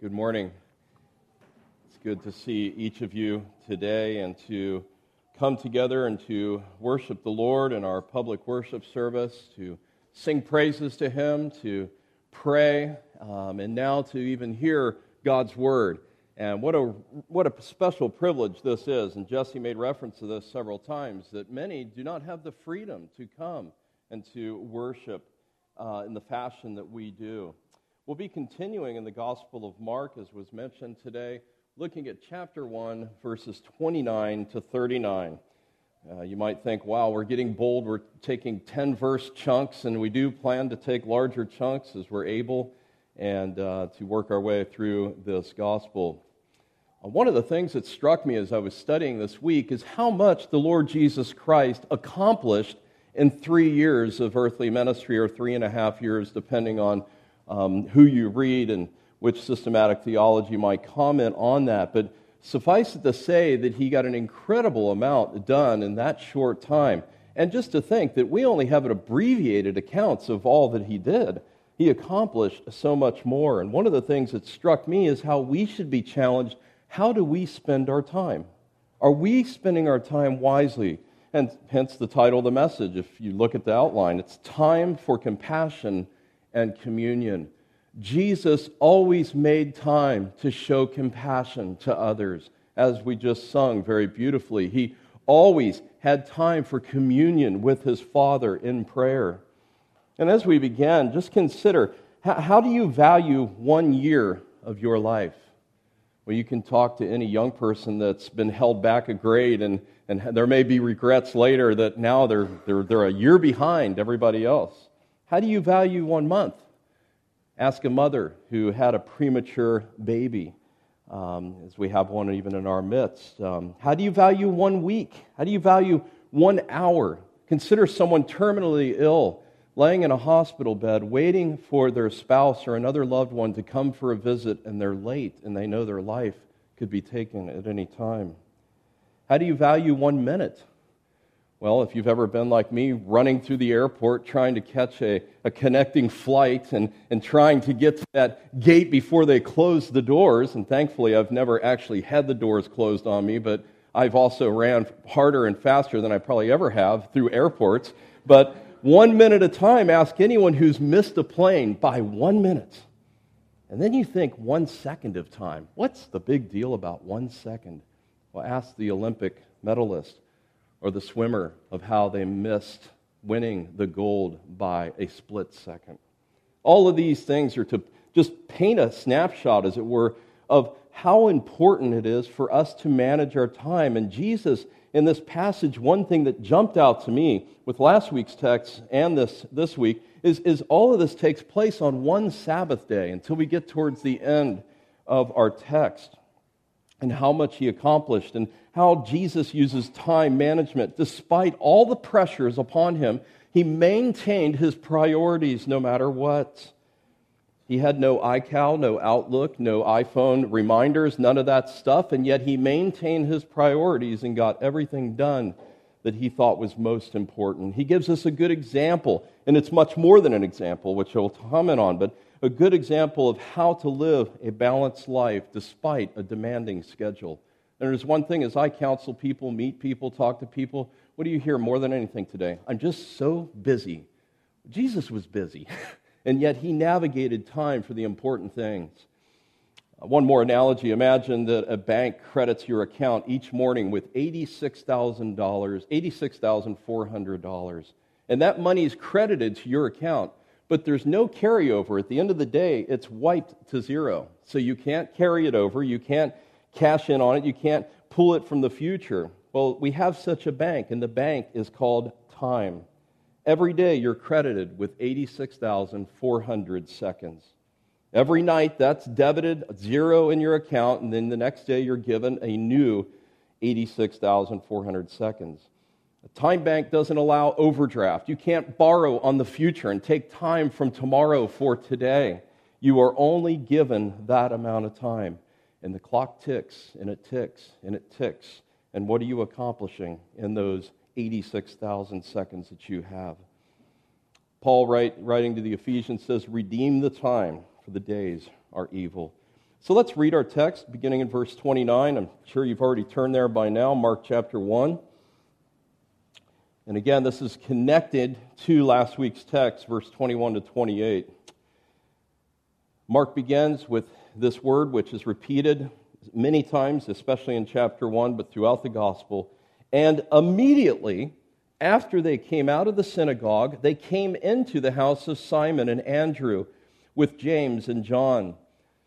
Good morning. It's good to see each of you today and to come together and to worship the Lord in our public worship service, to sing praises to Him, to pray, um, and now to even hear God's Word. And what a, what a special privilege this is. And Jesse made reference to this several times that many do not have the freedom to come and to worship uh, in the fashion that we do. We'll be continuing in the Gospel of Mark, as was mentioned today, looking at chapter 1, verses 29 to 39. Uh, you might think, wow, we're getting bold. We're taking 10 verse chunks, and we do plan to take larger chunks as we're able and uh, to work our way through this gospel. Uh, one of the things that struck me as I was studying this week is how much the Lord Jesus Christ accomplished in three years of earthly ministry, or three and a half years, depending on um, who you read and which systematic theology might comment on that. But suffice it to say that he got an incredible amount done in that short time. And just to think that we only have abbreviated accounts of all that he did. He accomplished so much more. And one of the things that struck me is how we should be challenged how do we spend our time? Are we spending our time wisely? And hence the title of the message. If you look at the outline, it's Time for Compassion and communion. Jesus always made time to show compassion to others, as we just sung very beautifully. He always had time for communion with his Father in prayer. And as we begin, just consider how, do you value one year of your life? Well, you can talk to any young person that's been held back a grade, and, and there may be regrets later that now they're, they're, they're a year behind everybody else. How do you value one month? Ask a mother who had a premature baby, um, as we have one even in our midst. Um, how do you value one week? How do you value one hour? Consider someone terminally ill, laying in a hospital bed, waiting for their spouse or another loved one to come for a visit, and they're late and they know their life could be taken at any time. How do you value one minute? Well, if you've ever been like me, running through the airport trying to catch a, a connecting flight and, and trying to get to that gate before they close the doors, and thankfully I've never actually had the doors closed on me, but I've also ran harder and faster than I probably ever have through airports. But one minute at a time, ask anyone who's missed a plane by one minute. And then you think one second of time. What's the big deal about one second? Well, ask the Olympic medalist or the swimmer of how they missed winning the gold by a split second. All of these things are to just paint a snapshot, as it were, of how important it is for us to manage our time. And Jesus, in this passage, one thing that jumped out to me with last week's text and this, this week is, is all of this takes place on one Sabbath day until we get towards the end of our text and how much he accomplished and how Jesus uses time management. Despite all the pressures upon him, he maintained his priorities no matter what. He had no iCal, no Outlook, no iPhone reminders, none of that stuff, and yet he maintained his priorities and got everything done that he thought was most important. He gives us a good example, and it's much more than an example, which I'll comment on, but a good example of how to live a balanced life despite a demanding schedule. And there's one thing as I counsel people, meet people, talk to people, what do you hear more than anything today? I'm just so busy. Jesus was busy, and yet he navigated time for the important things. Uh, one more analogy imagine that a bank credits your account each morning with $86,000, $86,400, and that money is credited to your account but there's no carryover. At the end of the day, it's wiped to zero. So you can't carry it over, you can't cash in on it, you can't pull it from the future. Well, we have such a bank, and the bank is called time. Every day you're credited with 86,400 seconds. Every night that's debited zero in your account, and then the next day you're given a new 86,400 seconds. A time bank doesn't allow overdraft. You can't borrow on the future and take time from tomorrow for today. You are only given that amount of time. And the clock ticks and it ticks and it ticks. And what are you accomplishing in those 86,000 seconds that you have? Paul, write, writing to the Ephesians, says, Redeem the time, for the days are evil. So let's read our text beginning in verse 29. I'm sure you've already turned there by now, Mark chapter 1. And again, this is connected to last week's text, verse 21 to 28. Mark begins with this word, which is repeated many times, especially in chapter 1, but throughout the gospel. And immediately after they came out of the synagogue, they came into the house of Simon and Andrew with James and John.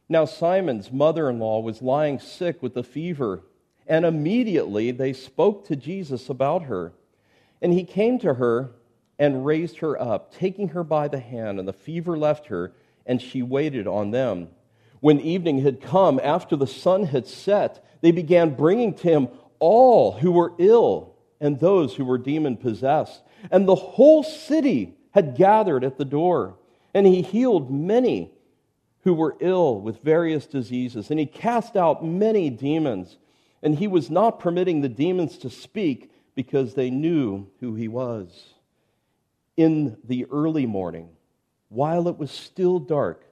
Now, Simon's mother in law was lying sick with a fever, and immediately they spoke to Jesus about her. And he came to her and raised her up, taking her by the hand, and the fever left her, and she waited on them. When evening had come, after the sun had set, they began bringing to him all who were ill and those who were demon possessed. And the whole city had gathered at the door. And he healed many who were ill with various diseases, and he cast out many demons. And he was not permitting the demons to speak because they knew who he was. In the early morning, while it was still dark,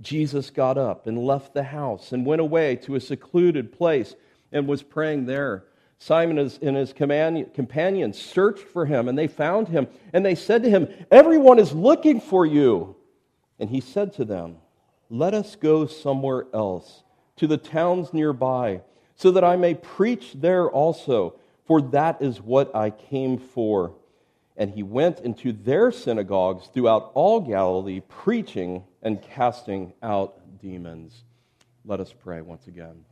Jesus got up and left the house and went away to a secluded place and was praying there. Simon and his companions searched for him and they found him and they said to him, Everyone is looking for you. And he said to them, let us go somewhere else, to the towns nearby, so that I may preach there also, for that is what I came for. And he went into their synagogues throughout all Galilee, preaching and casting out demons. Let us pray once again.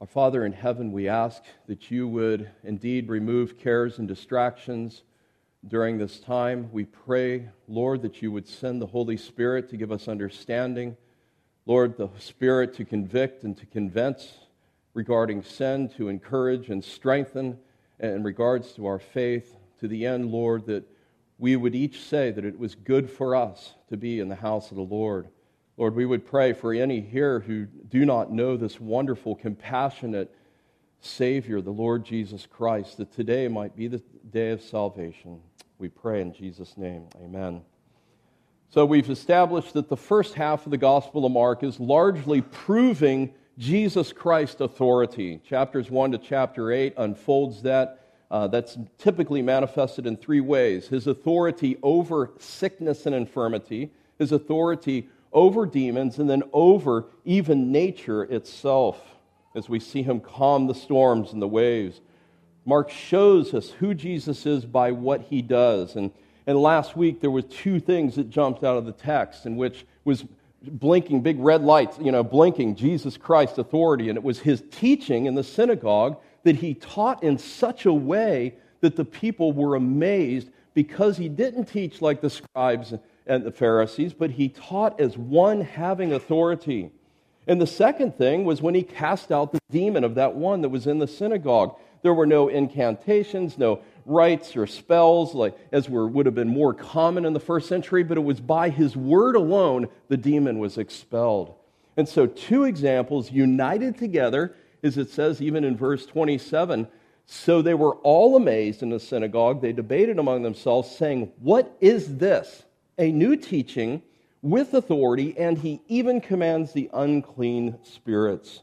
Our Father in heaven, we ask that you would indeed remove cares and distractions during this time. We pray, Lord, that you would send the Holy Spirit to give us understanding. Lord, the Spirit to convict and to convince regarding sin, to encourage and strengthen in regards to our faith, to the end, Lord, that we would each say that it was good for us to be in the house of the Lord. Lord, we would pray for any here who do not know this wonderful, compassionate Savior, the Lord Jesus Christ, that today might be the day of salvation. We pray in Jesus' name. Amen. So we've established that the first half of the Gospel of Mark is largely proving Jesus Christ authority. Chapters 1 to chapter 8 unfolds that. Uh, that's typically manifested in three ways his authority over sickness and infirmity, his authority over demons, and then over even nature itself, as we see him calm the storms and the waves. Mark shows us who Jesus is by what he does. And, and last week there were two things that jumped out of the text in which was blinking big red lights, you know, blinking Jesus Christ's authority. And it was his teaching in the synagogue that he taught in such a way that the people were amazed because he didn't teach like the scribes and the Pharisees, but he taught as one having authority. And the second thing was when he cast out the demon of that one that was in the synagogue. There were no incantations, no rites or spells, like as were, would have been more common in the first century, but it was by his word alone the demon was expelled. And so, two examples united together, as it says even in verse 27. So they were all amazed in the synagogue. They debated among themselves, saying, What is this? A new teaching with authority, and he even commands the unclean spirits.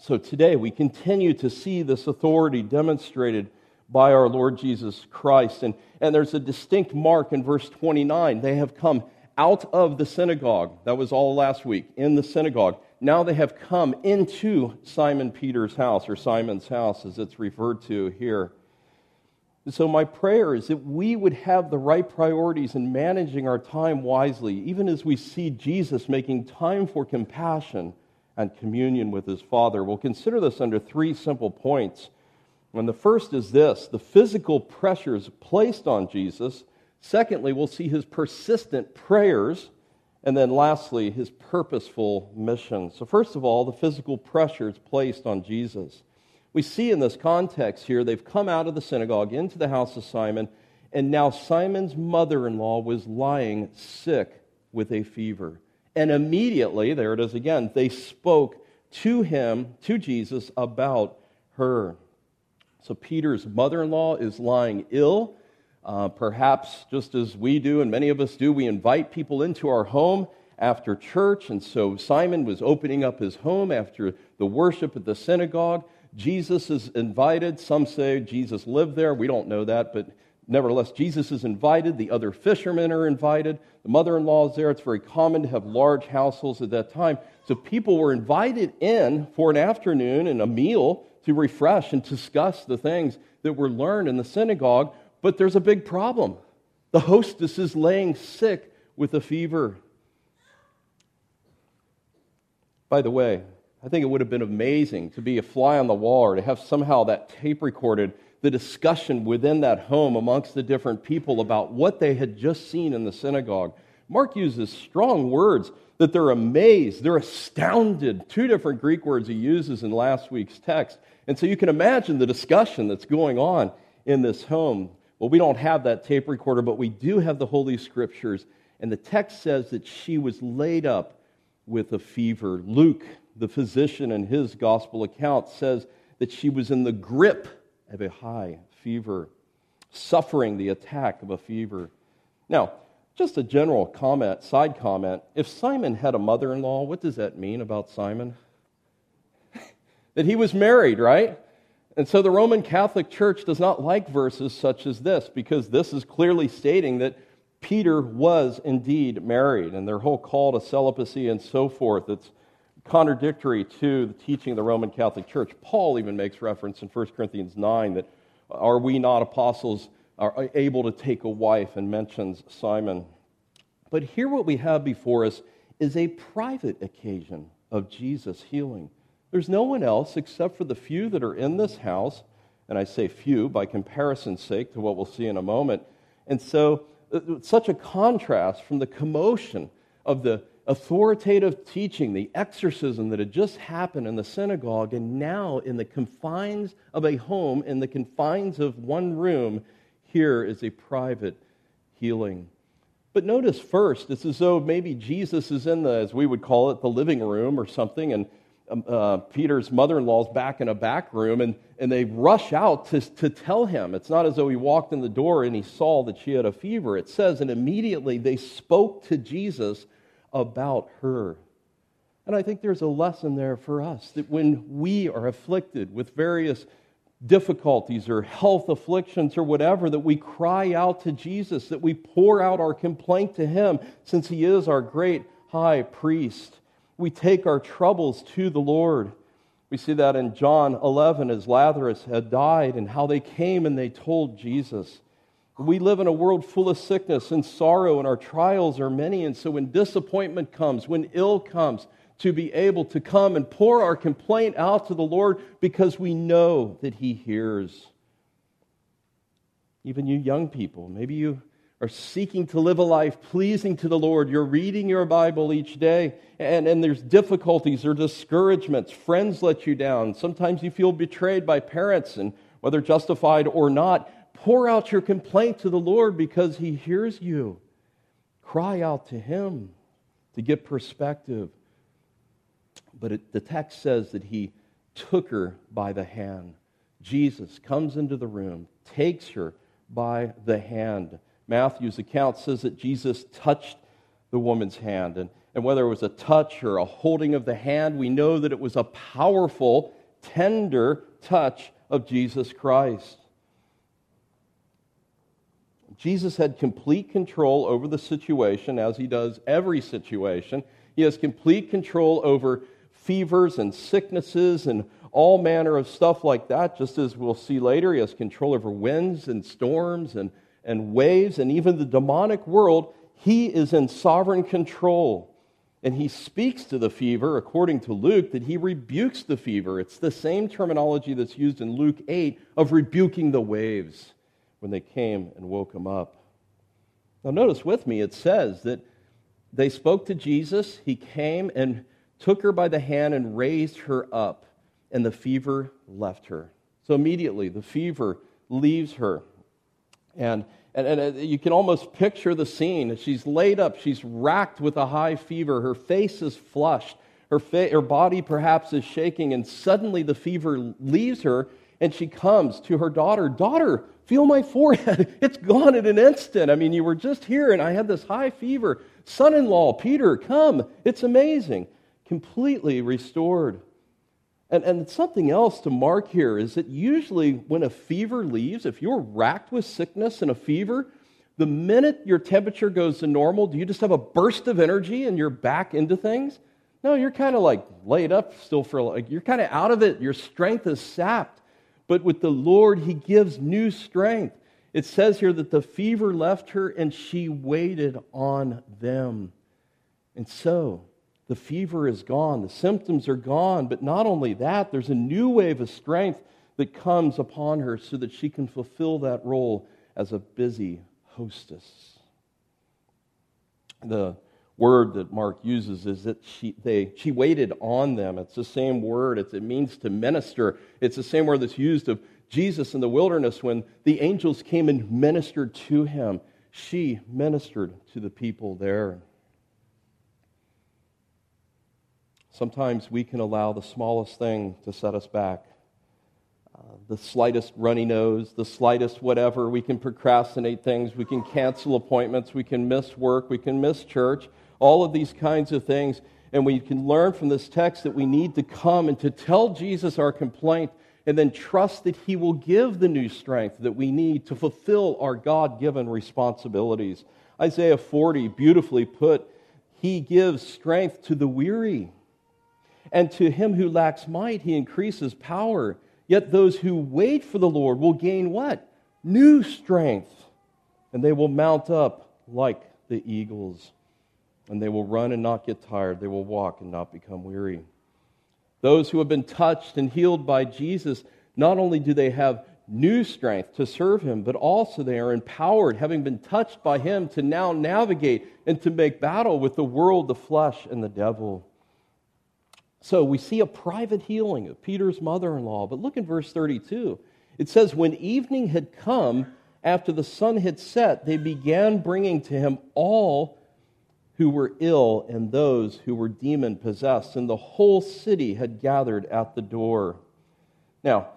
So today we continue to see this authority demonstrated by our Lord Jesus Christ. And, and there's a distinct mark in verse 29. They have come out of the synagogue. That was all last week, in the synagogue. Now they have come into Simon Peter's house, or Simon's house as it's referred to here. so, my prayer is that we would have the right priorities in managing our time wisely, even as we see Jesus making time for compassion and communion with his Father. We'll consider this under three simple points. And the first is this the physical pressures placed on Jesus. Secondly, we'll see his persistent prayers. And then lastly, his purposeful mission. So, first of all, the physical pressures placed on Jesus. We see in this context here, they've come out of the synagogue into the house of Simon, and now Simon's mother in law was lying sick with a fever. And immediately, there it is again, they spoke to him, to Jesus, about her. So Peter's mother in law is lying ill. Uh, perhaps just as we do, and many of us do, we invite people into our home after church. And so Simon was opening up his home after the worship at the synagogue. Jesus is invited. Some say Jesus lived there. We don't know that, but nevertheless, Jesus is invited. The other fishermen are invited. The mother in law is there. It's very common to have large households at that time. So people were invited in for an afternoon and a meal to refresh and discuss the things that were learned in the synagogue. But there's a big problem. The hostess is laying sick with a fever. By the way, I think it would have been amazing to be a fly on the wall or to have somehow that tape recorded the discussion within that home amongst the different people about what they had just seen in the synagogue. Mark uses strong words that they're amazed, they're astounded. Two different Greek words he uses in last week's text. And so you can imagine the discussion that's going on in this home. Well, we don't have that tape recorder, but we do have the Holy Scriptures. And the text says that she was laid up with a fever. Luke, the physician, in his gospel account, says that she was in the grip of a high fever, suffering the attack of a fever. Now, just a general comment, side comment. If Simon had a mother in law, what does that mean about Simon? That he was married, right? And so the Roman Catholic Church does not like verses such as this because this is clearly stating that Peter was indeed married and their whole call to celibacy and so forth. It's contradictory to the teaching of the Roman Catholic Church. Paul even makes reference in 1 Corinthians 9 that are we not apostles are uh, able to take a wife and mentions Simon. But here what we have before us is a private occasion of Jesus healing. There's no one else except for the few that are in this house, and I say few by comparison's sake to what we'll see in a moment. And so, uh, such a contrast from the commotion of the authoritative teaching, the exorcism that had just happened in the synagogue, and now in the confines of a home, in the confines of one room, here is a private healing. But notice first, it's as though maybe Jesus is in the, as we would call it, the living room or something, and uh, Peter's mother in law is back in a back room, and, and they rush out to, to tell him. It's not as though he walked in the door and he saw that she had a fever. It says, and immediately they spoke to Jesus about her. And I think there's a lesson there for us that when we are afflicted with various difficulties or health afflictions or whatever, that we cry out to Jesus, that we pour out our complaint to Him, since He is our great high priest. We take our troubles to the Lord. We see that in John 11 as Lazarus had died and how they came and they told Jesus. We live in a world full of sickness and sorrow, and our trials are many. And so, when disappointment comes, when ill comes, to be able to come and pour our complaint out to the Lord because we know that He hears. Even you young people, maybe you are seeking to live a life pleasing to the Lord. You're reading your Bible each day, and, and there's difficulties or discouragements. Friends let you down. Sometimes you feel betrayed by parents, and whether justified or not, pour out your complaint to the Lord because He hears you. Cry out to Him to get perspective. But it, the text says that he took her by the hand. Jesus comes into the room, takes her by the hand. Matthew's account says that Jesus touched the woman's hand. And, and whether it was a touch or a holding of the hand, we know that it was a powerful, tender touch of Jesus Christ. Jesus had complete control over the situation, as he does every situation. He has complete control over fevers and sicknesses and all manner of stuff like that. Just as we'll see later, he has control over winds and storms and, and waves and even the demonic world. He is in sovereign control. And he speaks to the fever, according to Luke, that he rebukes the fever. It's the same terminology that's used in Luke 8 of rebuking the waves when they came and woke him up. Now, notice with me, it says that they spoke to Jesus. He came and took her by the hand and raised her up, and the fever left her. So immediately, the fever leaves her. And, and, and uh, you can almost picture the scene. She's laid up, she's racked with a high fever, her face is flushed, her, fa- her body perhaps is shaking, and suddenly the fever leaves her, And she comes to her daughter, Daughter, feel my forehead. It's gone in an instant. I mean, you were just here and I had this high fever. Son in law, Peter, come. It's amazing. Completely restored. And, and something else to mark here is that usually when a fever leaves, if you're racked with sickness and a fever, the minute your temperature goes to normal, do you just have a burst of energy and you're back into things? No, you're kind of like laid up still for a like you're kind of out of it. Your strength is sapped. But with the Lord, He gives new strength. It says here that the fever left her and she waited on them. And so, the fever is gone, the symptoms are gone, but not only that, there's a new wave of strength that comes upon her so that she can fulfill that role as a busy hostess. The word that Mark uses is that she, they, she waited on them. It's the same word, it's, it means to minister. It's the same word that's used of Jesus in the wilderness when the angels came and ministered to him. She ministered to the people there. Sometimes we can allow the smallest thing to set us back. Uh, the slightest runny nose, the slightest whatever. We can procrastinate things. We can cancel appointments. We can miss work. We can miss church. All of these kinds of things. And we can learn from this text that we need to come and to tell Jesus our complaint and then trust that He will give the new strength that we need to fulfill our God given responsibilities. Isaiah 40 beautifully put, He gives strength to the weary. And to him who lacks might, he increases power. Yet those who wait for the Lord will gain what? New strength. And they will mount up like the eagles. And they will run and not get tired. They will walk and not become weary. Those who have been touched and healed by Jesus, not only do they have new strength to serve him, but also they are empowered, having been touched by him, to now navigate and to make battle with the world, the flesh, and the devil. So we see a private healing of Peter's mother in law. But look in verse 32. It says, When evening had come, after the sun had set, they began bringing to him all who were ill and those who were demon possessed, and the whole city had gathered at the door. Now,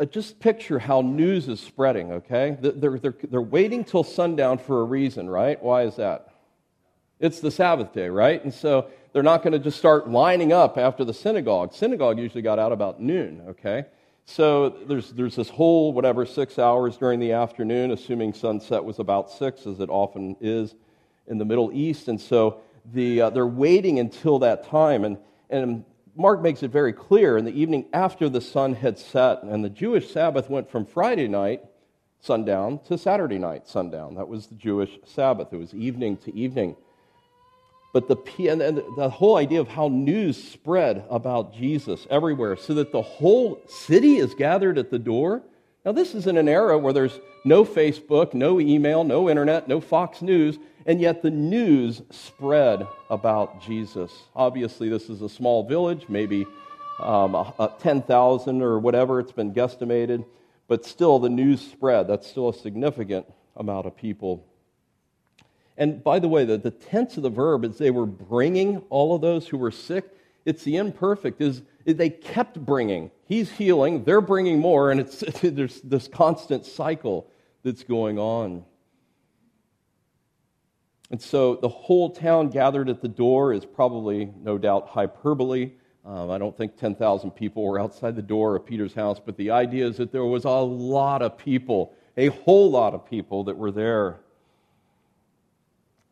uh, just picture how news is spreading, okay? They're, they're, they're waiting till sundown for a reason, right? Why is that? It's the Sabbath day, right? And so they're not going to just start lining up after the synagogue. Synagogue usually got out about noon, okay? So there's, there's this whole, whatever, six hours during the afternoon, assuming sunset was about six, as it often is in the Middle East. And so the, uh, they're waiting until that time. And, and Mark makes it very clear in the evening after the sun had set, and the Jewish Sabbath went from Friday night, sundown, to Saturday night, sundown. That was the Jewish Sabbath. It was evening to evening. But the, and the whole idea of how news spread about Jesus everywhere so that the whole city is gathered at the door. Now, this is in an era where there's no Facebook, no email, no internet, no Fox News, and yet the news spread about Jesus. Obviously, this is a small village, maybe um, 10,000 or whatever, it's been guesstimated, but still the news spread. That's still a significant amount of people and by the way, the, the tense of the verb is they were bringing all of those who were sick. It's the imperfect, is they kept bringing. He's healing, they're bringing more, and it's, there's this constant cycle that's going on. And so the whole town gathered at the door is probably, no doubt, hyperbole. Um, I don't think 10,000 people were outside the door of Peter's house, but the idea is that there was a lot of people, a whole lot of people that were there.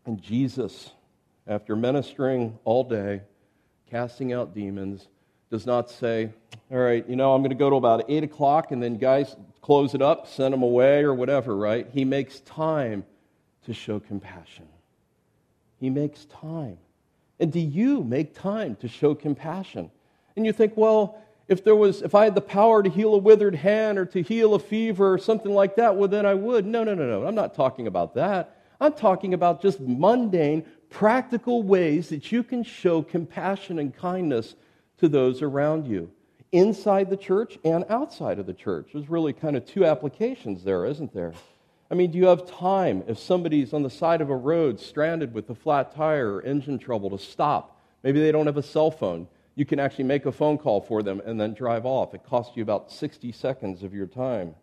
And Jesus, after ministering all day, casting out demons, does not say, All right, you know, I'm going to go to about 8 o'clock and then, guys, close it up, send them away, or whatever, right? He makes time to show compassion. He makes time. And do you make time to show compassion? And you think, well, if there was if I had the power to heal a withered hand or to heal a fever or something like that, well then I would. No, no, no, no. I'm not talking about that. I'm talking about just mundane, practical ways that you can show compassion and kindness to those around you, inside the church and outside of the church. There's really kind of two applications there, isn't there? I mean, do you have time if somebody's on the side of a road stranded with a flat tire or engine trouble to stop? Maybe they don't have a cell phone. you can actually make a phone call for them and then drive off. It costs you about 60 seconds of your time.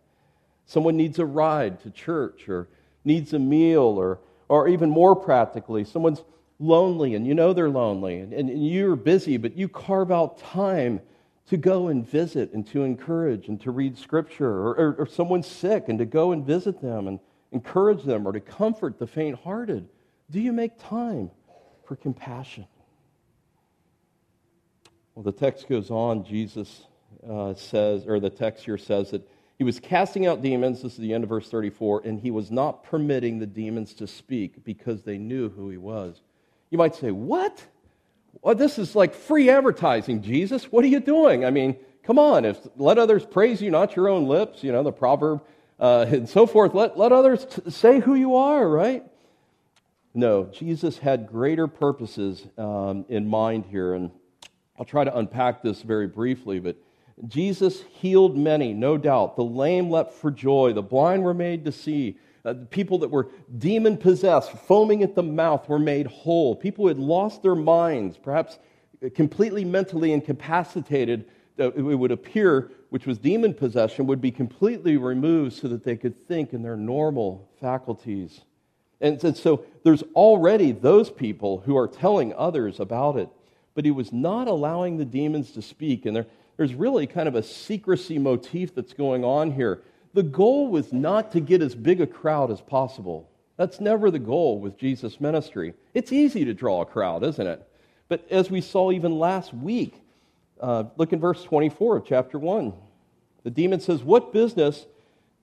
Someone needs a ride to church or needs a meal, or, or even more practically, someone's lonely and you know they're lonely and, and you're busy, but you carve out time to go and visit and to encourage and to read scripture, or, or, or someone's sick and to go and visit them and encourage them or to comfort the faint hearted. Do you make time for compassion? Well, the text goes on. Jesus uh, says, or the text here says that he was casting out demons. This is the end of verse 34, and he was not permitting the demons to speak because they knew who he was. You might say, What? Well, this is like free advertising, Jesus. What are you doing? I mean, come on. If, let others praise you, not your own lips, you know, the proverb uh, and so forth. Let, let others t- say who you are, right? No, Jesus had greater purposes um, in mind here. And I'll try to unpack this very briefly, but Jesus healed many, no doubt. The lame leapt for joy, the blind were made to see. Uh, people that were demon possessed, foaming at the mouth, were made whole. People who had lost their minds, perhaps completely mentally incapacitated, it would appear, which was demon possession, would be completely removed so that they could think in their normal faculties. And, and so there's already those people who are telling others about it but he was not allowing the demons to speak. And there, there's really kind of a secrecy motif that's going on here. The goal was not to get as big a crowd as possible. That's never the goal with Jesus' ministry. It's easy to draw a crowd, isn't it? But as we saw even last week, uh, look in verse 24 of chapter 1. The demon says, What business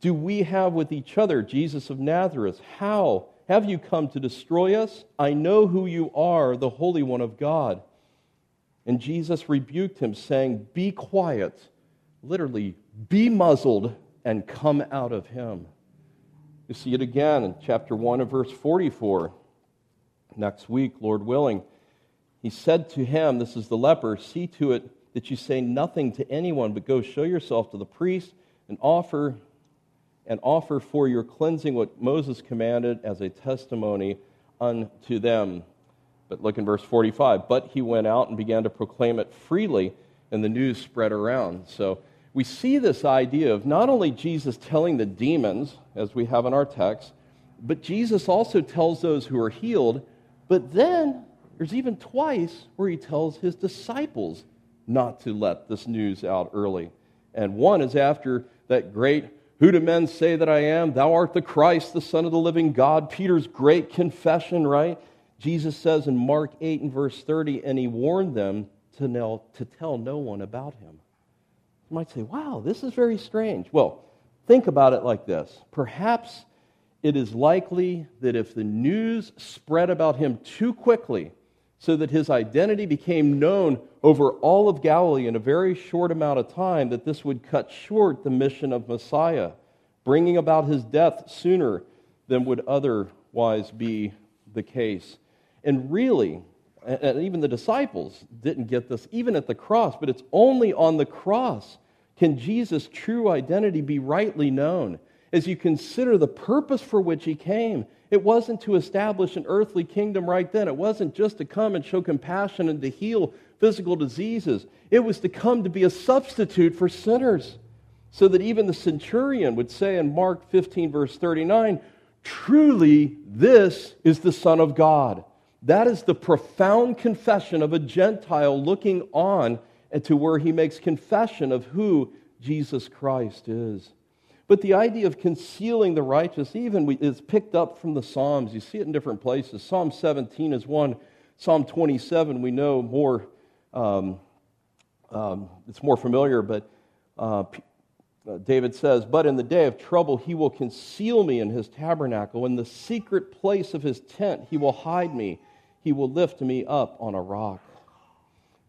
do we have with each other, Jesus of Nazareth? How have you come to destroy us? I know who you are, the Holy One of God. And Jesus rebuked him, saying, Be quiet, literally, be muzzled, and come out of him. You see it again in chapter 1 of verse 44. Next week, Lord willing, he said to him, This is the leper, see to it that you say nothing to anyone, but go show yourself to the priest and offer and offer for your cleansing what Moses commanded as a testimony unto them. But look in verse 45. But he went out and began to proclaim it freely, and the news spread around. So we see this idea of not only Jesus telling the demons, as we have in our text, but Jesus also tells those who are healed. But then there's even twice where he tells his disciples not to let this news out early. And one is after that great, Who do men say that I am? Thou art the Christ, the Son of the living God. Peter's great confession, right? Jesus says in Mark 8 and verse 30, and he warned them to, know, to tell no one about him. You might say, wow, this is very strange. Well, think about it like this. Perhaps it is likely that if the news spread about him too quickly, so that his identity became known over all of Galilee in a very short amount of time, that this would cut short the mission of Messiah, bringing about his death sooner than would otherwise be the case. And really, and even the disciples didn't get this, even at the cross, but it's only on the cross can Jesus' true identity be rightly known. As you consider the purpose for which he came, it wasn't to establish an earthly kingdom right then. It wasn't just to come and show compassion and to heal physical diseases. It was to come to be a substitute for sinners. So that even the centurion would say in Mark 15, verse 39, Truly, this is the Son of God. That is the profound confession of a Gentile looking on to where he makes confession of who Jesus Christ is. But the idea of concealing the righteous even is picked up from the Psalms. You see it in different places. Psalm 17 is one. Psalm 27 we know more. Um, um, it's more familiar, but uh, uh, David says, But in the day of trouble, he will conceal me in his tabernacle. In the secret place of his tent, he will hide me. He will lift me up on a rock.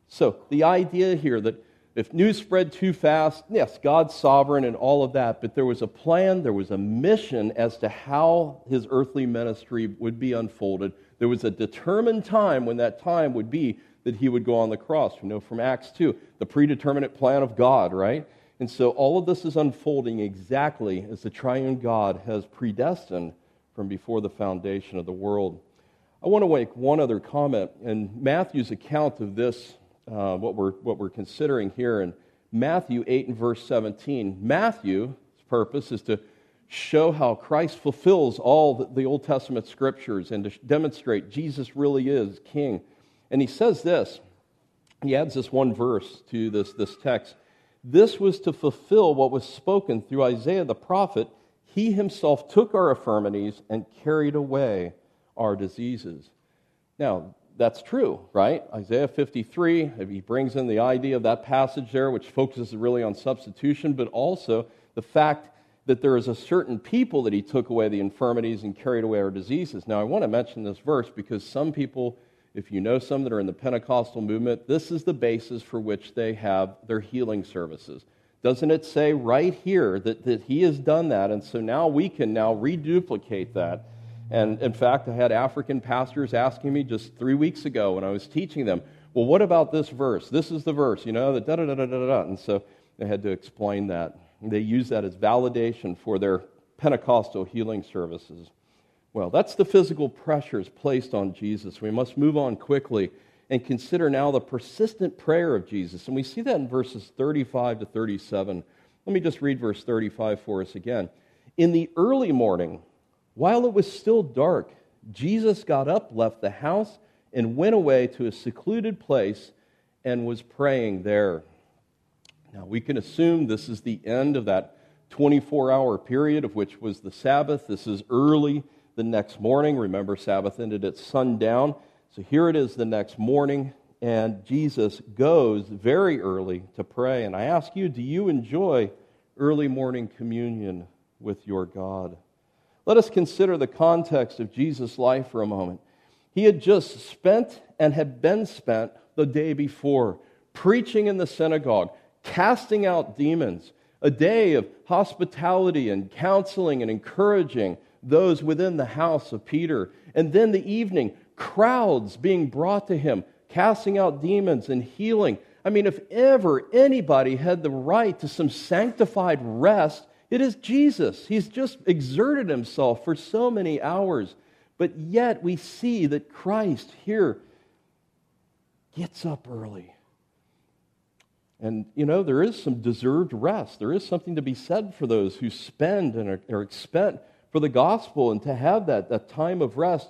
So, the idea here that if news spread too fast, yes, God's sovereign and all of that, but there was a plan, there was a mission as to how his earthly ministry would be unfolded. There was a determined time when that time would be that he would go on the cross. We know from Acts 2, the predeterminate plan of God, right? And so all of this is unfolding exactly as the triune God has predestined from before the foundation of the world. I want to make one other comment. In Matthew's account of this uh, what, we're, what we're considering here in Matthew 8 and verse 17. Matthew's purpose is to show how Christ fulfills all the Old Testament scriptures and to demonstrate Jesus really is king. And he says this he adds this one verse to this, this text. This was to fulfill what was spoken through Isaiah the prophet. He himself took our infirmities and carried away our diseases. Now, that's true, right? Isaiah 53, he brings in the idea of that passage there, which focuses really on substitution, but also the fact that there is a certain people that he took away the infirmities and carried away our diseases. Now, I want to mention this verse because some people, if you know some that are in the Pentecostal movement, this is the basis for which they have their healing services. Doesn't it say right here that, that he has done that? And so now we can now reduplicate that and in fact, I had African pastors asking me just three weeks ago when I was teaching them, well, what about this verse? This is the verse, you know, the da da da da da da. And so I had to explain that. They use that as validation for their Pentecostal healing services. Well, that's the physical pressures placed on Jesus. We must move on quickly and consider now the persistent prayer of Jesus. And we see that in verses 35 to 37. Let me just read verse 35 for us again. In the early morning, while it was still dark, Jesus got up, left the house, and went away to a secluded place and was praying there. Now, we can assume this is the end of that 24 hour period of which was the Sabbath. This is early the next morning. Remember, Sabbath ended at sundown. So here it is the next morning, and Jesus goes very early to pray. And I ask you, do you enjoy early morning communion with your God? Let us consider the context of Jesus' life for a moment. He had just spent and had been spent the day before preaching in the synagogue, casting out demons, a day of hospitality and counseling and encouraging those within the house of Peter. And then the evening, crowds being brought to him, casting out demons and healing. I mean, if ever anybody had the right to some sanctified rest, it is Jesus. He's just exerted himself for so many hours. But yet we see that Christ here gets up early. And, you know, there is some deserved rest. There is something to be said for those who spend and are, are spent for the gospel and to have that, that time of rest.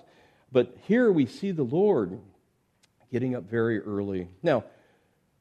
But here we see the Lord getting up very early. Now,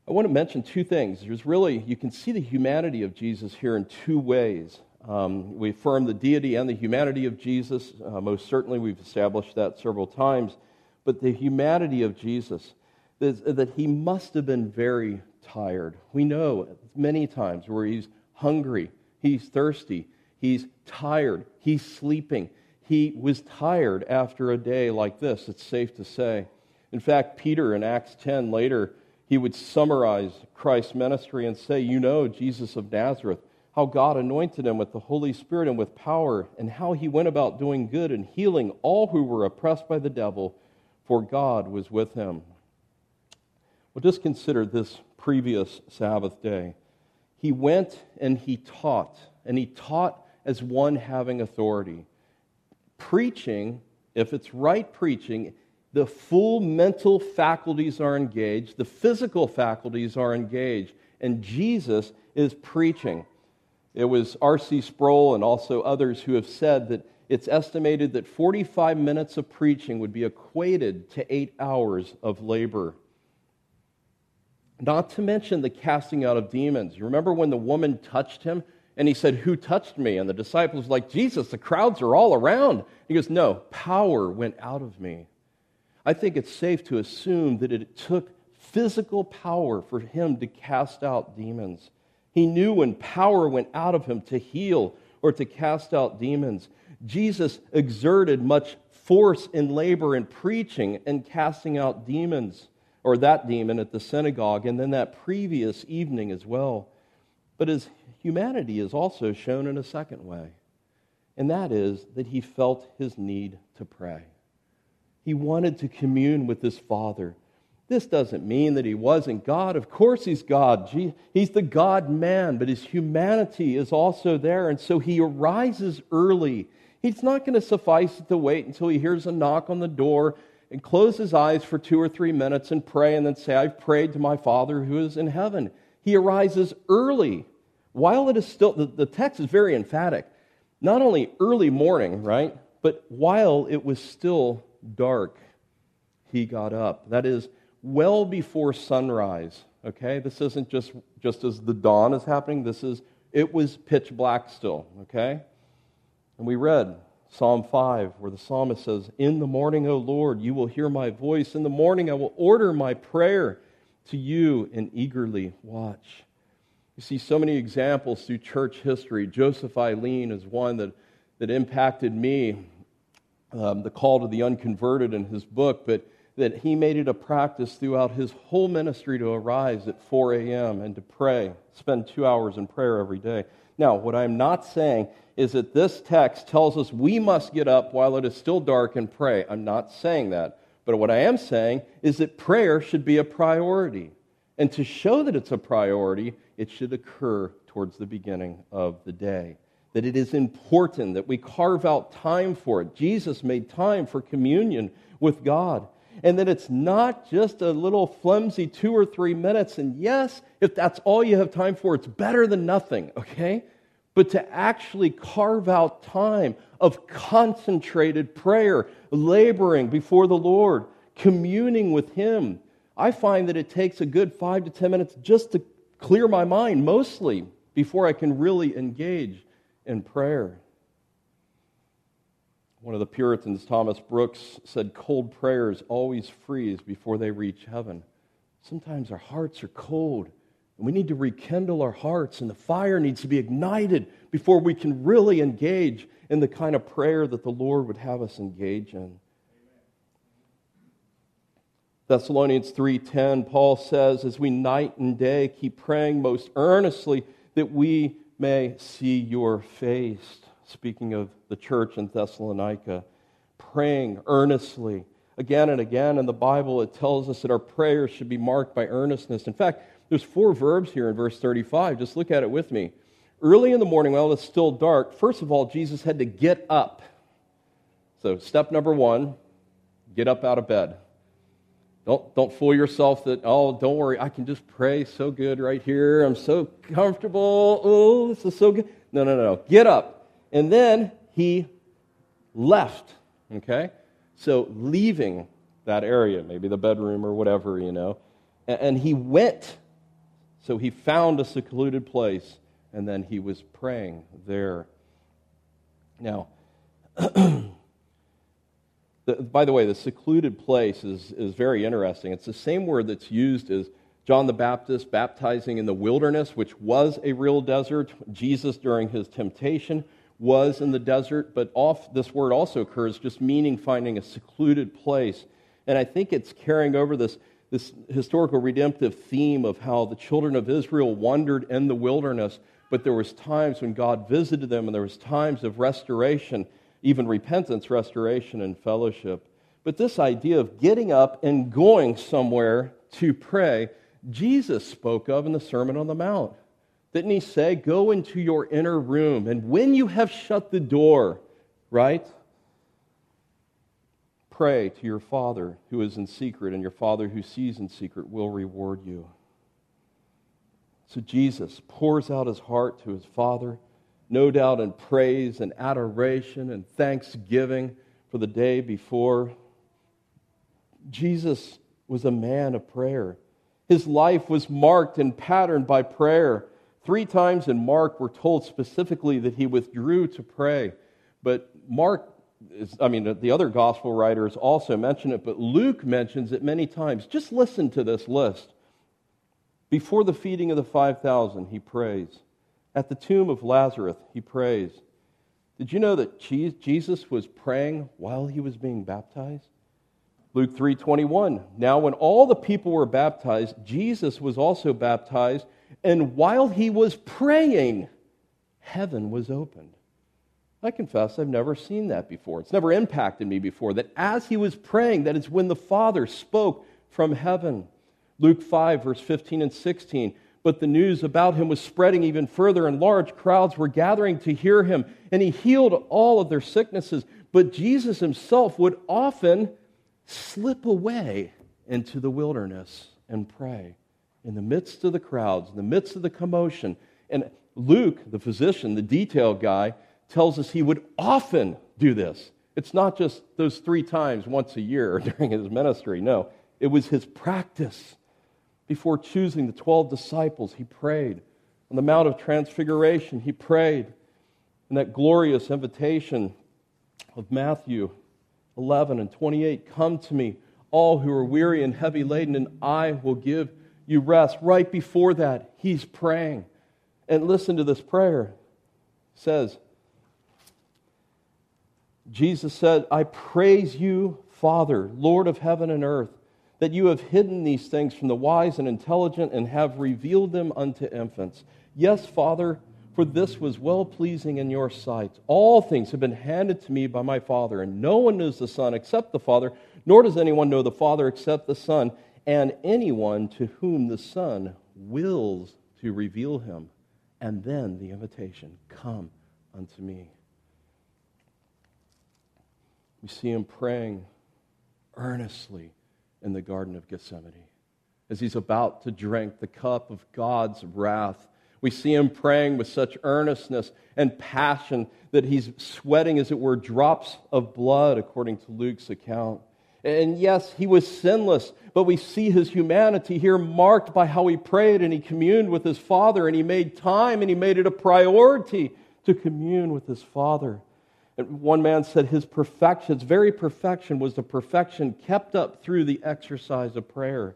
I want to mention two things. There's really, you can see the humanity of Jesus here in two ways. Um, we affirm the deity and the humanity of Jesus. Uh, most certainly, we've established that several times. But the humanity of Jesus, is, that he must have been very tired. We know many times where he's hungry, he's thirsty, he's tired, he's sleeping. He was tired after a day like this, it's safe to say. In fact, Peter in Acts 10 later he would summarize Christ's ministry and say, You know, Jesus of Nazareth, how God anointed him with the Holy Spirit and with power, and how he went about doing good and healing all who were oppressed by the devil, for God was with him. Well, just consider this previous Sabbath day. He went and he taught, and he taught as one having authority. Preaching, if it's right preaching, the full mental faculties are engaged, the physical faculties are engaged, and Jesus is preaching. It was R.C. Sproul and also others who have said that it's estimated that 45 minutes of preaching would be equated to eight hours of labor. Not to mention the casting out of demons. You remember when the woman touched him and he said, Who touched me? And the disciples were like, Jesus, the crowds are all around. He goes, No, power went out of me. I think it's safe to assume that it took physical power for him to cast out demons. He knew when power went out of him to heal or to cast out demons. Jesus exerted much force in labor in preaching and casting out demons, or that demon at the synagogue, and then that previous evening as well. But his humanity is also shown in a second way, and that is that he felt his need to pray. He wanted to commune with his Father. This doesn't mean that he wasn't God. Of course, he's God. He's the God man, but his humanity is also there. And so he arises early. He's not going to suffice to wait until he hears a knock on the door and close his eyes for two or three minutes and pray and then say, I've prayed to my Father who is in heaven. He arises early while it is still, the, the text is very emphatic. Not only early morning, right? But while it was still dark, he got up. That is, well before sunrise. Okay? This isn't just, just as the dawn is happening. This is, it was pitch black still. Okay? And we read Psalm 5, where the psalmist says, In the morning, O Lord, you will hear my voice. In the morning, I will order my prayer to you and eagerly watch. You see so many examples through church history. Joseph Alleine is one that, that impacted me, um, the call to the unconverted in his book, but that he made it a practice throughout his whole ministry to arise at 4 a.m. and to pray, spend two hours in prayer every day. Now, what I'm not saying is that this text tells us we must get up while it is still dark and pray. I'm not saying that. But what I am saying is that prayer should be a priority. And to show that it's a priority, it should occur towards the beginning of the day. That it is important that we carve out time for it. Jesus made time for communion with God. And that it's not just a little flimsy two or three minutes. And yes, if that's all you have time for, it's better than nothing, okay? But to actually carve out time of concentrated prayer, laboring before the Lord, communing with Him. I find that it takes a good five to ten minutes just to clear my mind, mostly, before I can really engage in prayer. One of the Puritans, Thomas Brooks, said, Cold prayers always freeze before they reach heaven. Sometimes our hearts are cold, and we need to rekindle our hearts, and the fire needs to be ignited before we can really engage in the kind of prayer that the Lord would have us engage in. Thessalonians 3:10 Paul says as we night and day keep praying most earnestly that we may see your face speaking of the church in Thessalonica praying earnestly again and again. In the Bible it tells us that our prayers should be marked by earnestness. In fact there's four verbs here in verse 35 just look at it with me. Early in the morning while it's still dark first of all Jesus had to get up. So step number 1 get up out of bed don't, don't fool yourself that, oh, don't worry, I can just pray so good right here. I'm so comfortable. Oh, this is so good. No, no, no. Get up. And then he left, okay? So leaving that area, maybe the bedroom or whatever, you know, and, and he went. So he found a secluded place, and then he was praying there. Now, The, by the way, the secluded place is, is very interesting. It's the same word that's used as John the Baptist baptizing in the wilderness, which was a real desert. Jesus, during his temptation, was in the desert, but off, this word also occurs just meaning finding a secluded place. And I think it's carrying over this, this historical redemptive theme of how the children of Israel wandered in the wilderness, but there was times when God visited them and there was times of restoration even repentance, restoration, and fellowship. But this idea of getting up and going somewhere to pray, Jesus spoke of in the Sermon on the Mount. Didn't he say, Go into your inner room, and when you have shut the door, right? Pray to your Father who is in secret, and your Father who sees in secret will reward you. So Jesus pours out his heart to his Father no doubt in praise and adoration and thanksgiving for the day before. Jesus was a man of prayer. His life was marked and patterned by prayer. Three times in Mark, we're told specifically that he withdrew to pray. But Mark, is, I mean, the other gospel writers also mention it, but Luke mentions it many times. Just listen to this list. Before the feeding of the 5,000, he prays. At the tomb of Lazarus, he prays. Did you know that Jesus was praying while he was being baptized? Luke 3:21. Now when all the people were baptized, Jesus was also baptized, and while he was praying, heaven was opened. I confess I've never seen that before. It's never impacted me before that as he was praying, that is when the Father spoke from heaven. Luke 5 verse 15 and 16. But the news about him was spreading even further, and large crowds were gathering to hear him, and he healed all of their sicknesses. But Jesus himself would often slip away into the wilderness and pray in the midst of the crowds, in the midst of the commotion. And Luke, the physician, the detail guy, tells us he would often do this. It's not just those three times once a year during his ministry. No, it was his practice. Before choosing the 12 disciples, he prayed. On the Mount of Transfiguration, he prayed. In that glorious invitation of Matthew 11 and 28 Come to me, all who are weary and heavy laden, and I will give you rest. Right before that, he's praying. And listen to this prayer. It says, Jesus said, I praise you, Father, Lord of heaven and earth, that you have hidden these things from the wise and intelligent and have revealed them unto infants. Yes, Father, for this was well pleasing in your sight. All things have been handed to me by my Father, and no one knows the Son except the Father, nor does anyone know the Father except the Son, and anyone to whom the Son wills to reveal him. And then the invitation come unto me. We see him praying earnestly in the Garden of Gethsemane as he's about to drink the cup of God's wrath. We see him praying with such earnestness and passion that he's sweating, as it were, drops of blood, according to Luke's account. And yes, he was sinless, but we see his humanity here marked by how he prayed and he communed with his Father and he made time and he made it a priority to commune with his Father. And one man said his perfection, his very perfection, was the perfection kept up through the exercise of prayer.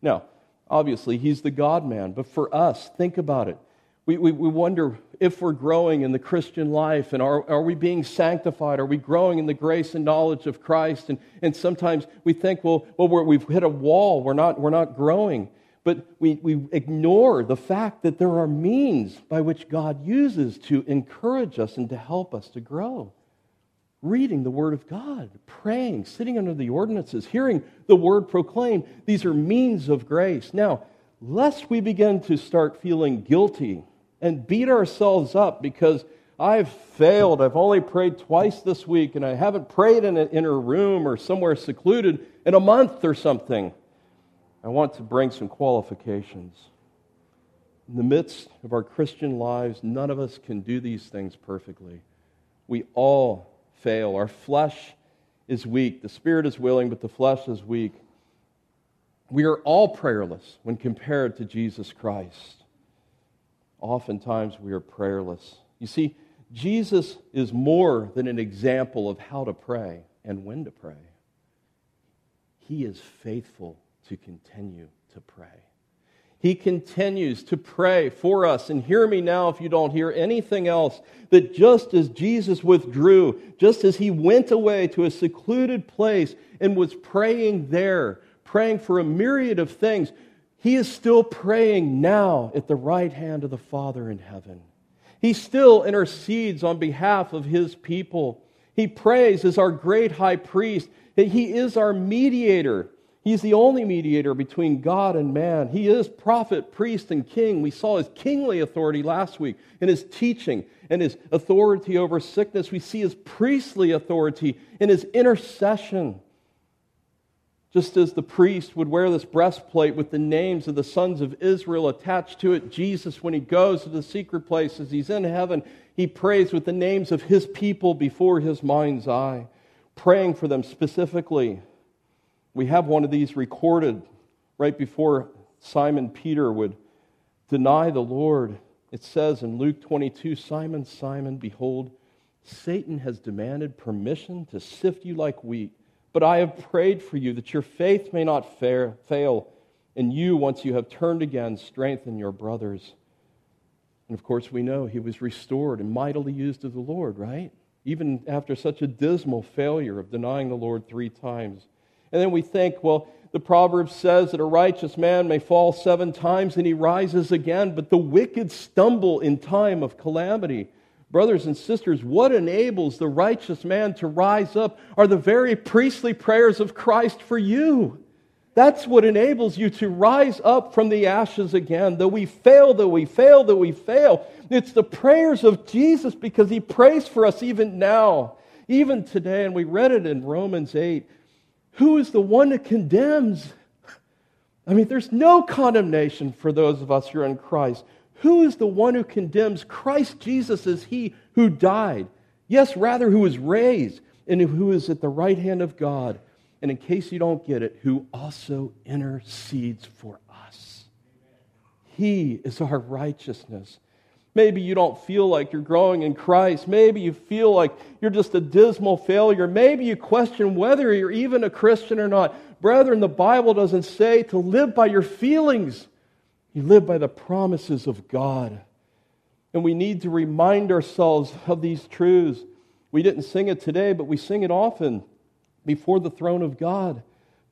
Now, obviously, he's the God man, but for us, think about it. We, we, we wonder if we're growing in the Christian life and are, are we being sanctified? Are we growing in the grace and knowledge of Christ? And, and sometimes we think, well, well we have hit a wall, we're not, we're not growing. But we, we ignore the fact that there are means by which God uses to encourage us and to help us to grow. Reading the Word of God, praying, sitting under the ordinances, hearing the Word proclaimed. These are means of grace. Now, lest we begin to start feeling guilty and beat ourselves up because I've failed. I've only prayed twice this week and I haven't prayed in an inner room or somewhere secluded in a month or something. I want to bring some qualifications. In the midst of our Christian lives, none of us can do these things perfectly. We all fail. Our flesh is weak. The spirit is willing, but the flesh is weak. We are all prayerless when compared to Jesus Christ. Oftentimes we are prayerless. You see, Jesus is more than an example of how to pray and when to pray. He is faithful to continue to pray. He continues to pray for us. And hear me now if you don't hear anything else that just as Jesus withdrew, just as he went away to a secluded place and was praying there, praying for a myriad of things, he is still praying now at the right hand of the Father in heaven. He still intercedes on behalf of his people. He prays as our great high priest. He is our mediator. He's the only mediator between God and man. He is prophet, priest, and king. We saw his kingly authority last week in his teaching and his authority over sickness. We see his priestly authority in his intercession. Just as the priest would wear this breastplate with the names of the sons of Israel attached to it, Jesus, when he goes to the secret places, he's in heaven, he prays with the names of his people before his mind's eye, praying for them specifically. We have one of these recorded right before Simon Peter would deny the Lord. It says in Luke 22 Simon, Simon, behold, Satan has demanded permission to sift you like wheat, but I have prayed for you that your faith may not fail, and you, once you have turned again, strengthen your brothers. And of course, we know he was restored and mightily used of the Lord, right? Even after such a dismal failure of denying the Lord three times. And then we think, well, the proverb says that a righteous man may fall seven times and he rises again, but the wicked stumble in time of calamity. Brothers and sisters, what enables the righteous man to rise up are the very priestly prayers of Christ for you. That's what enables you to rise up from the ashes again. Though we fail, though we fail, though we fail. It's the prayers of Jesus because he prays for us even now, even today. And we read it in Romans 8 Who is the one that condemns? I mean, there's no condemnation for those of us who are in Christ. Who is the one who condemns? Christ Jesus is he who died. Yes, rather, who was raised and who is at the right hand of God. And in case you don't get it, who also intercedes for us. He is our righteousness. Maybe you don't feel like you're growing in Christ. Maybe you feel like you're just a dismal failure. Maybe you question whether you're even a Christian or not. Brethren, the Bible doesn't say to live by your feelings, you live by the promises of God. And we need to remind ourselves of these truths. We didn't sing it today, but we sing it often before the throne of God.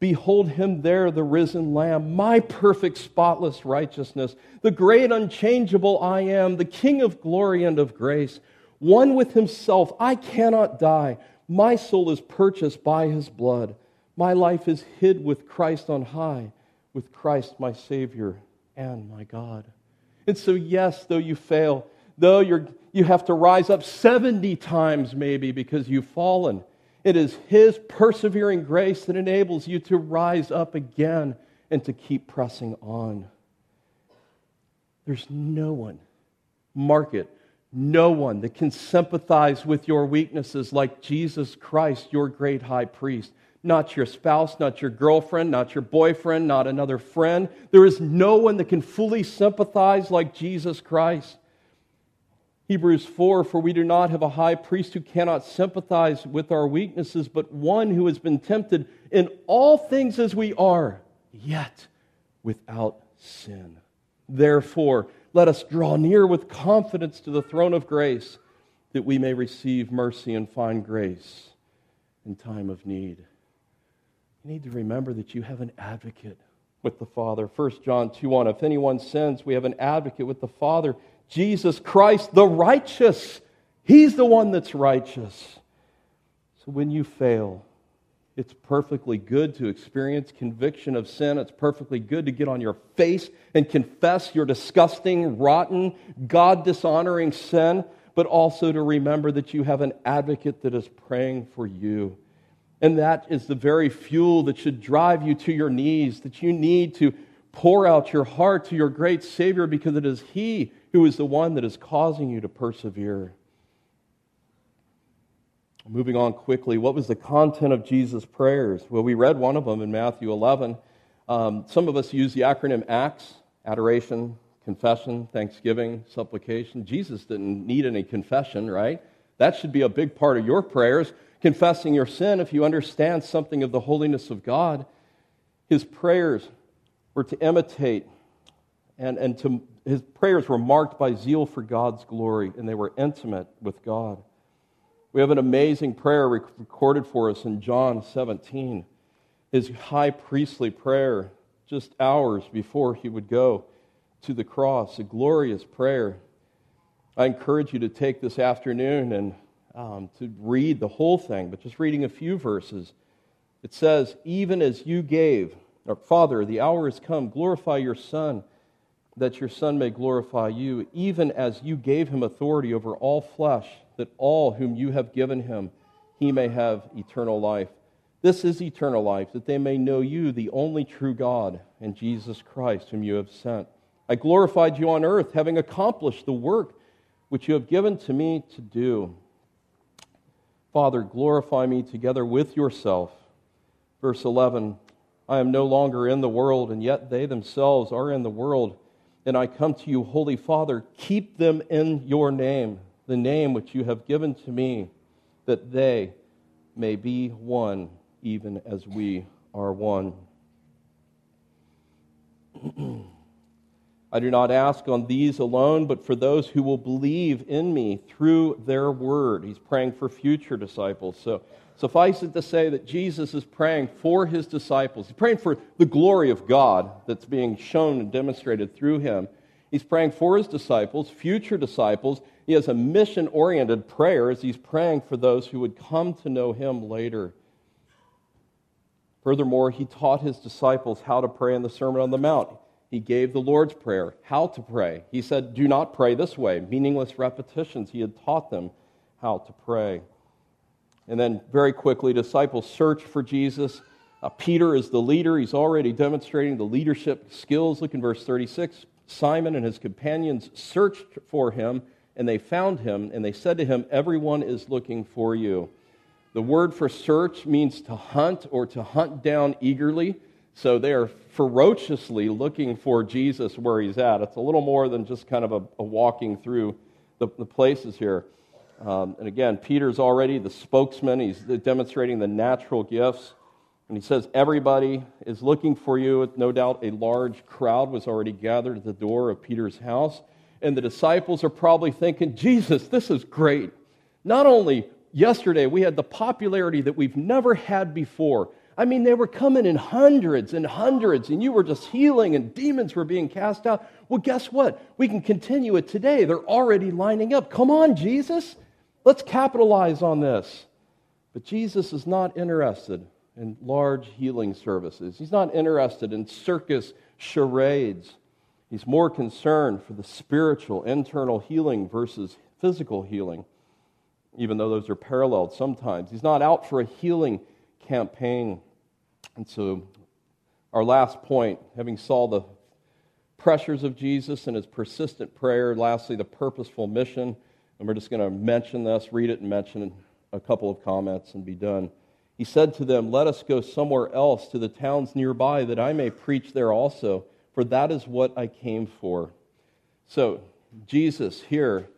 Behold him there, the risen Lamb, my perfect, spotless righteousness, the great, unchangeable I am, the King of glory and of grace, one with himself. I cannot die. My soul is purchased by his blood. My life is hid with Christ on high, with Christ my Savior and my God. And so, yes, though you fail, though you're, you have to rise up 70 times maybe because you've fallen, it is His persevering grace that enables you to rise up again and to keep pressing on. There's no one, mark it, no one that can sympathize with your weaknesses like Jesus Christ, your great high priest. Not your spouse, not your girlfriend, not your boyfriend, not another friend. There is no one that can fully sympathize like Jesus Christ. Hebrews 4 For we do not have a high priest who cannot sympathize with our weaknesses, but one who has been tempted in all things as we are, yet without sin. Therefore, let us draw near with confidence to the throne of grace that we may receive mercy and find grace in time of need. You need to remember that you have an advocate with the Father. 1 John 2 1 If anyone sins, we have an advocate with the Father Jesus Christ, the righteous. He's the one that's righteous. So when you fail, it's perfectly good to experience conviction of sin. It's perfectly good to get on your face and confess your disgusting, rotten, God dishonoring sin, but also to remember that you have an advocate that is praying for you. And that is the very fuel that should drive you to your knees, that you need to pour out your heart to your great Savior because it is He who is the one that is causing you to persevere. Moving on quickly, what was the content of Jesus' prayers? Well, we read one of them in Matthew 11. Um, some of us use the acronym ACTS adoration, confession, thanksgiving, supplication. Jesus didn't need any confession, right? That should be a big part of your prayers, confessing your sin if you understand something of the holiness of God. His prayers were to imitate and, and to his prayers were marked by zeal for God's glory, and they were intimate with God. We have an amazing prayer recorded for us in John 17, his high priestly prayer just hours before he would go to the cross, a glorious prayer. I encourage you to take this afternoon and um, to read the whole thing, but just reading a few verses. It says, Even as you gave, or Father, the hour has come, glorify your Son that your Son may glorify you, even as you gave him authority over all flesh, that all whom you have given him, he may have eternal life. This is eternal life, that they may know you, the only true God, and Jesus Christ, whom you have sent. I glorified you on earth, having accomplished the work which you have given to me to do. Father, glorify me together with yourself. Verse 11 I am no longer in the world, and yet they themselves are in the world and I come to you, Holy Father, keep them in your name, the name which you have given to me, that they may be one, even as we are one. I do not ask on these alone, but for those who will believe in me through their word. He's praying for future disciples. So Suffice it to say that Jesus is praying for his disciples. He's praying for the glory of God that's being shown and demonstrated through him. He's praying for his disciples, future disciples. He has a mission oriented prayer as he's praying for those who would come to know him later. Furthermore, he taught his disciples how to pray in the Sermon on the Mount. He gave the Lord's Prayer, how to pray. He said, Do not pray this way, meaningless repetitions. He had taught them how to pray. And then, very quickly, disciples search for Jesus. Uh, Peter is the leader. He's already demonstrating the leadership skills. Look in verse 36. Simon and his companions searched for him, and they found him, and they said to him, Everyone is looking for you. The word for search means to hunt or to hunt down eagerly. So they are ferociously looking for Jesus where he's at. It's a little more than just kind of a, a walking through the, the places here. Um, and again, Peter's already the spokesman. He's demonstrating the natural gifts. And he says, Everybody is looking for you. No doubt a large crowd was already gathered at the door of Peter's house. And the disciples are probably thinking, Jesus, this is great. Not only yesterday we had the popularity that we've never had before. I mean, they were coming in hundreds and hundreds, and you were just healing, and demons were being cast out. Well, guess what? We can continue it today. They're already lining up. Come on, Jesus. Let's capitalize on this. But Jesus is not interested in large healing services, He's not interested in circus charades. He's more concerned for the spiritual, internal healing versus physical healing, even though those are paralleled sometimes. He's not out for a healing campaign. And so, our last point, having saw the pressures of Jesus and his persistent prayer, lastly, the purposeful mission and we're just going to mention this, read it, and mention a couple of comments and be done. He said to them, Let us go somewhere else to the towns nearby that I may preach there also, for that is what I came for. So, Jesus here,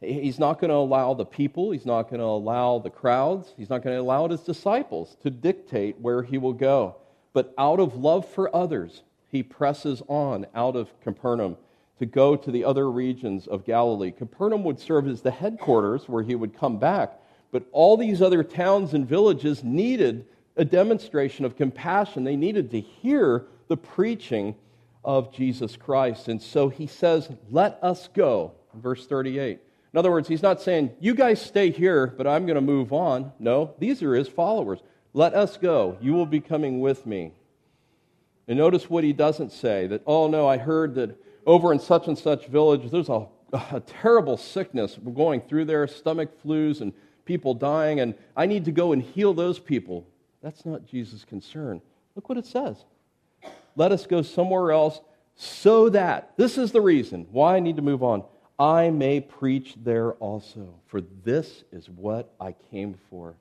he's not going to allow the people, he's not going to allow the crowds, he's not going to allow his disciples to dictate where he will go. But out of love for others, he presses on out of Capernaum to go to the other regions of Galilee. Capernaum would serve as the headquarters where he would come back, but all these other towns and villages needed a demonstration of compassion. They needed to hear the preaching of Jesus Christ. And so he says, Let us go, verse 38. In other words, he's not saying, You guys stay here, but I'm going to move on. No, these are his followers. Let us go. You will be coming with me. And notice what he doesn't say that, oh no, I heard that over in such and such village, there's a, a terrible sickness going through there, stomach flus and people dying, and I need to go and heal those people. That's not Jesus' concern. Look what it says. Let us go somewhere else so that, this is the reason why I need to move on, I may preach there also. For this is what I came for.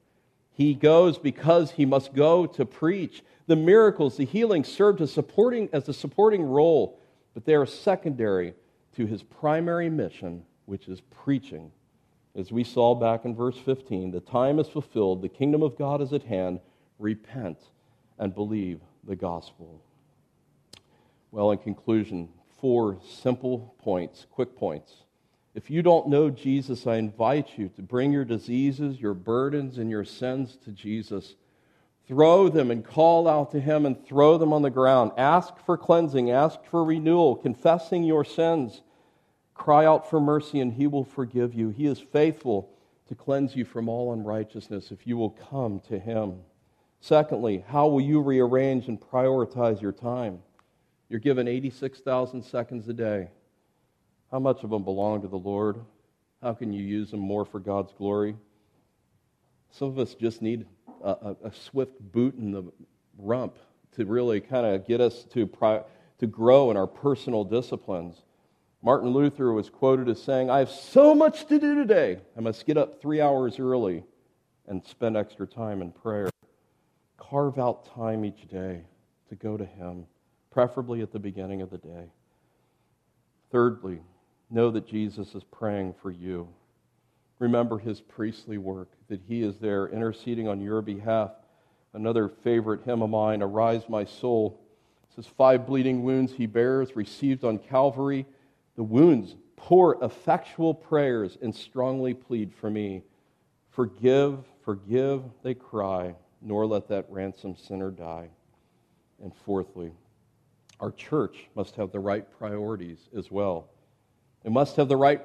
He goes because he must go to preach. The miracles, the healing served as, supporting, as a supporting role but they are secondary to his primary mission, which is preaching. As we saw back in verse 15, the time is fulfilled, the kingdom of God is at hand. Repent and believe the gospel. Well, in conclusion, four simple points, quick points. If you don't know Jesus, I invite you to bring your diseases, your burdens, and your sins to Jesus Throw them and call out to him and throw them on the ground. Ask for cleansing, ask for renewal, confessing your sins. Cry out for mercy and he will forgive you. He is faithful to cleanse you from all unrighteousness if you will come to him. Secondly, how will you rearrange and prioritize your time? You're given 86,000 seconds a day. How much of them belong to the Lord? How can you use them more for God's glory? Some of us just need a, a swift boot in the rump to really kind of get us to, pri- to grow in our personal disciplines. Martin Luther was quoted as saying, I have so much to do today. I must get up three hours early and spend extra time in prayer. Carve out time each day to go to Him, preferably at the beginning of the day. Thirdly, know that Jesus is praying for you remember his priestly work, that he is there interceding on your behalf. Another favorite hymn of mine, Arise, My Soul, says, Five bleeding wounds he bears, received on Calvary. The wounds pour effectual prayers and strongly plead for me. Forgive, forgive, they cry, nor let that ransom sinner die. And fourthly, our church must have the right priorities as well. It must have the right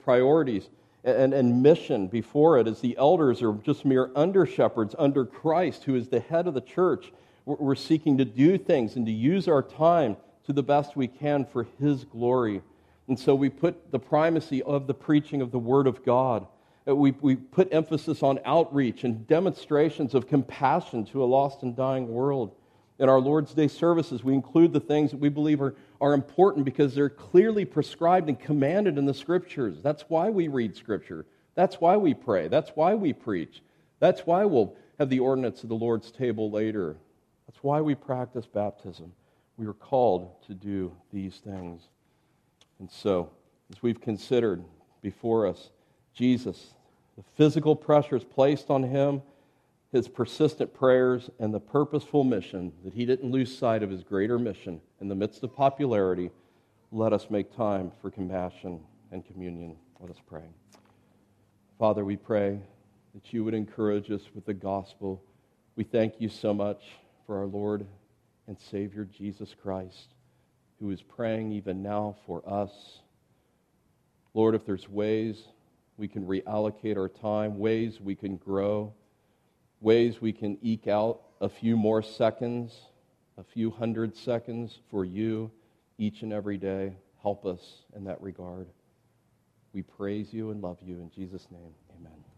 priorities and, and mission before it, as the elders are just mere under shepherds under Christ, who is the head of the church. We're seeking to do things and to use our time to the best we can for His glory. And so we put the primacy of the preaching of the Word of God. Uh, we, we put emphasis on outreach and demonstrations of compassion to a lost and dying world. In our Lord's Day services, we include the things that we believe are, are important because they're clearly prescribed and commanded in the Scriptures. That's why we read Scripture. That's why we pray. That's why we preach. That's why we'll have the ordinance of the Lord's table later. That's why we practice baptism. We are called to do these things. And so, as we've considered before us, Jesus, the physical pressures placed on him, his persistent prayers, and the purposeful mission that he didn't lose sight of his greater mission in the midst of popularity, let us make time for compassion and communion. Let us pray. Father, we pray that you would encourage us with the gospel. We thank you so much for our Lord and Savior Jesus Christ, who is praying even now for us. Lord, if there's ways we can reallocate our time, ways we can grow, ways we can eke out a few more seconds, a few hundred seconds for you each and every day, help us in that regard. We praise you and love you. In Jesus' name, amen.